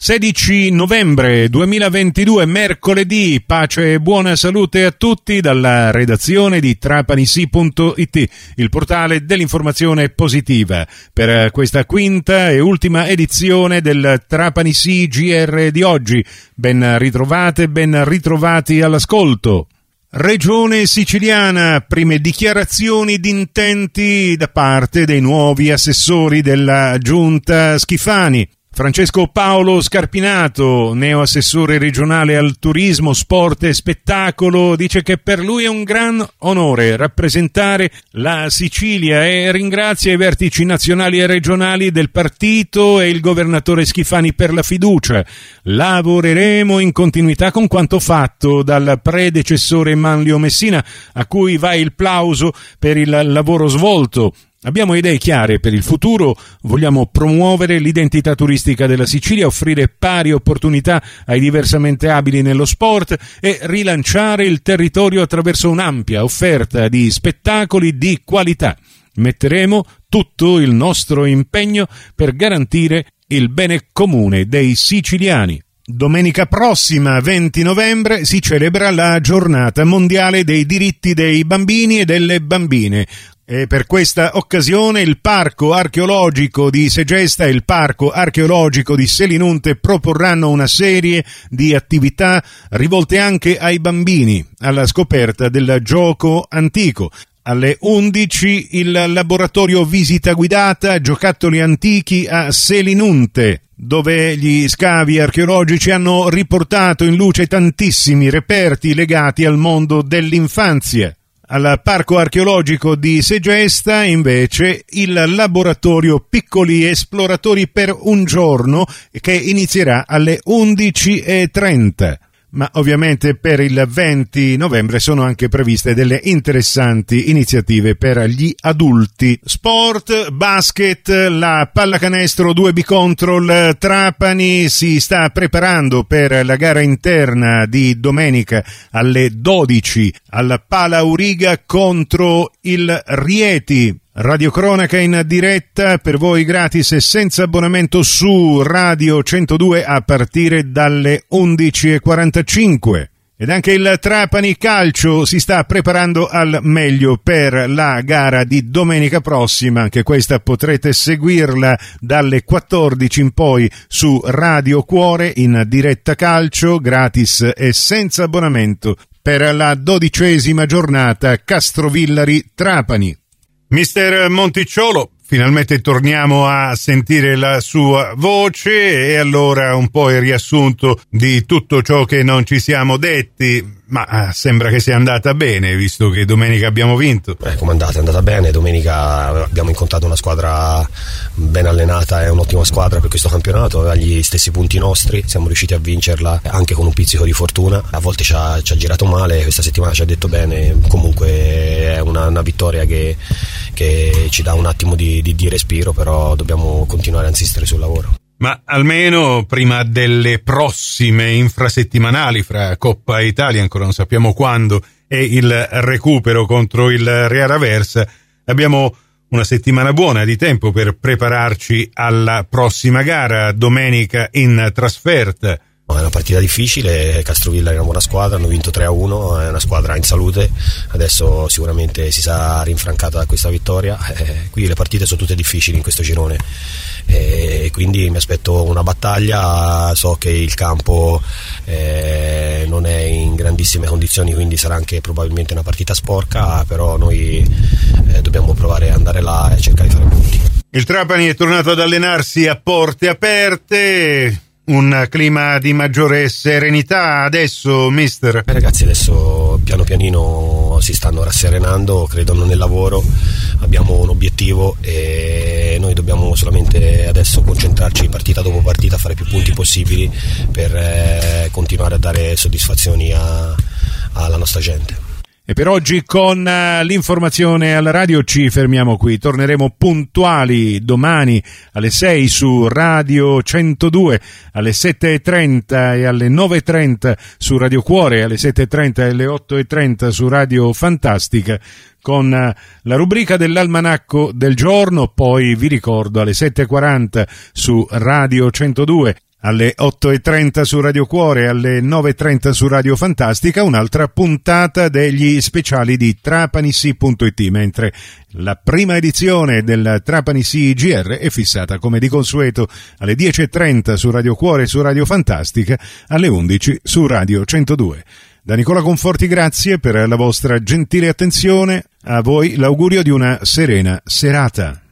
16 novembre 2022, mercoledì, pace e buona salute a tutti dalla redazione di trapanisi.it, il portale dell'informazione positiva, per questa quinta e ultima edizione del Trapanisi GR di oggi. Ben ritrovate, ben ritrovati all'ascolto. Regione siciliana, prime dichiarazioni di intenti da parte dei nuovi assessori della giunta Schifani. Francesco Paolo Scarpinato, neoassessore regionale al turismo, sport e spettacolo, dice che per lui è un gran onore rappresentare la Sicilia e ringrazia i vertici nazionali e regionali del partito e il governatore Schifani per la fiducia. Lavoreremo in continuità con quanto fatto dal predecessore Manlio Messina, a cui va il plauso per il lavoro svolto Abbiamo idee chiare per il futuro, vogliamo promuovere l'identità turistica della Sicilia, offrire pari opportunità ai diversamente abili nello sport e rilanciare il territorio attraverso un'ampia offerta di spettacoli di qualità. Metteremo tutto il nostro impegno per garantire il bene comune dei siciliani. Domenica prossima, 20 novembre, si celebra la giornata mondiale dei diritti dei bambini e delle bambine, e per questa occasione il Parco archeologico di Segesta e il Parco archeologico di Selinunte proporranno una serie di attività rivolte anche ai bambini alla scoperta del gioco antico. Alle 11 il laboratorio visita guidata giocattoli antichi a Selinunte dove gli scavi archeologici hanno riportato in luce tantissimi reperti legati al mondo dell'infanzia. Al Parco archeologico di Segesta, invece, il laboratorio Piccoli Esploratori per un giorno che inizierà alle 11.30 ma ovviamente per il 20 novembre sono anche previste delle interessanti iniziative per gli adulti. Sport, basket, la pallacanestro 2B Control Trapani si sta preparando per la gara interna di domenica alle 12 alla Pala Uriga contro il Rieti. Radiocronaca in diretta per voi gratis e senza abbonamento su Radio 102 a partire dalle 11.45. Ed anche il Trapani Calcio si sta preparando al meglio per la gara di domenica prossima, anche questa potrete seguirla dalle 14 in poi su Radio Cuore in diretta calcio, gratis e senza abbonamento per la dodicesima giornata Castrovillari Trapani. Mister Monticciolo, finalmente torniamo a sentire la sua voce e allora un po' il riassunto di tutto ciò che non ci siamo detti ma ah, sembra che sia andata bene, visto che domenica abbiamo vinto. Eh, come è andata? È andata bene. Domenica abbiamo incontrato una squadra ben allenata e un'ottima squadra per questo campionato. Aveva gli stessi punti nostri. Siamo riusciti a vincerla anche con un pizzico di fortuna. A volte ci ha, ci ha girato male, questa settimana ci ha detto bene. Comunque è una, una vittoria che, che, ci dà un attimo di, di, di respiro, però dobbiamo continuare a insistere sul lavoro ma almeno prima delle prossime infrasettimanali fra Coppa Italia, ancora non sappiamo quando, e il recupero contro il Real Aversa, abbiamo una settimana buona di tempo per prepararci alla prossima gara, domenica in trasferta. È una partita difficile, Castrovilla è una buona squadra, hanno vinto 3-1, è una squadra in salute, adesso sicuramente si sarà rinfrancata da questa vittoria. Eh, qui le partite sono tutte difficili in questo girone e quindi mi aspetto una battaglia, so che il campo eh, non è in grandissime condizioni quindi sarà anche probabilmente una partita sporca, però noi eh, dobbiamo provare ad andare là e cercare di fare punti. Il Trapani è tornato ad allenarsi a porte aperte, un clima di maggiore serenità adesso, mister? Eh, ragazzi, adesso piano pianino si stanno rasserenando, credono nel lavoro, abbiamo un obiettivo e noi dobbiamo solamente adesso concentrarci partita dopo partita fare più punti possibili per eh, continuare a dare soddisfazioni a, alla nostra gente. E per oggi con uh, l'informazione alla radio ci fermiamo qui. Torneremo puntuali domani alle 6 su Radio 102, alle 7.30 e alle 9.30 su Radio Cuore, alle 7.30 e alle 8.30 su Radio Fantastica con uh, la rubrica dell'almanacco del giorno, poi vi ricordo alle 7.40 su Radio 102 alle 8.30 su Radio Cuore alle 9.30 su Radio Fantastica un'altra puntata degli speciali di trapanissi.it mentre la prima edizione del Trapanissi GR è fissata come di consueto alle 10.30 su Radio Cuore e su Radio Fantastica alle 11 su Radio 102. Da Nicola Conforti grazie per la vostra gentile attenzione, a voi l'augurio di una serena serata.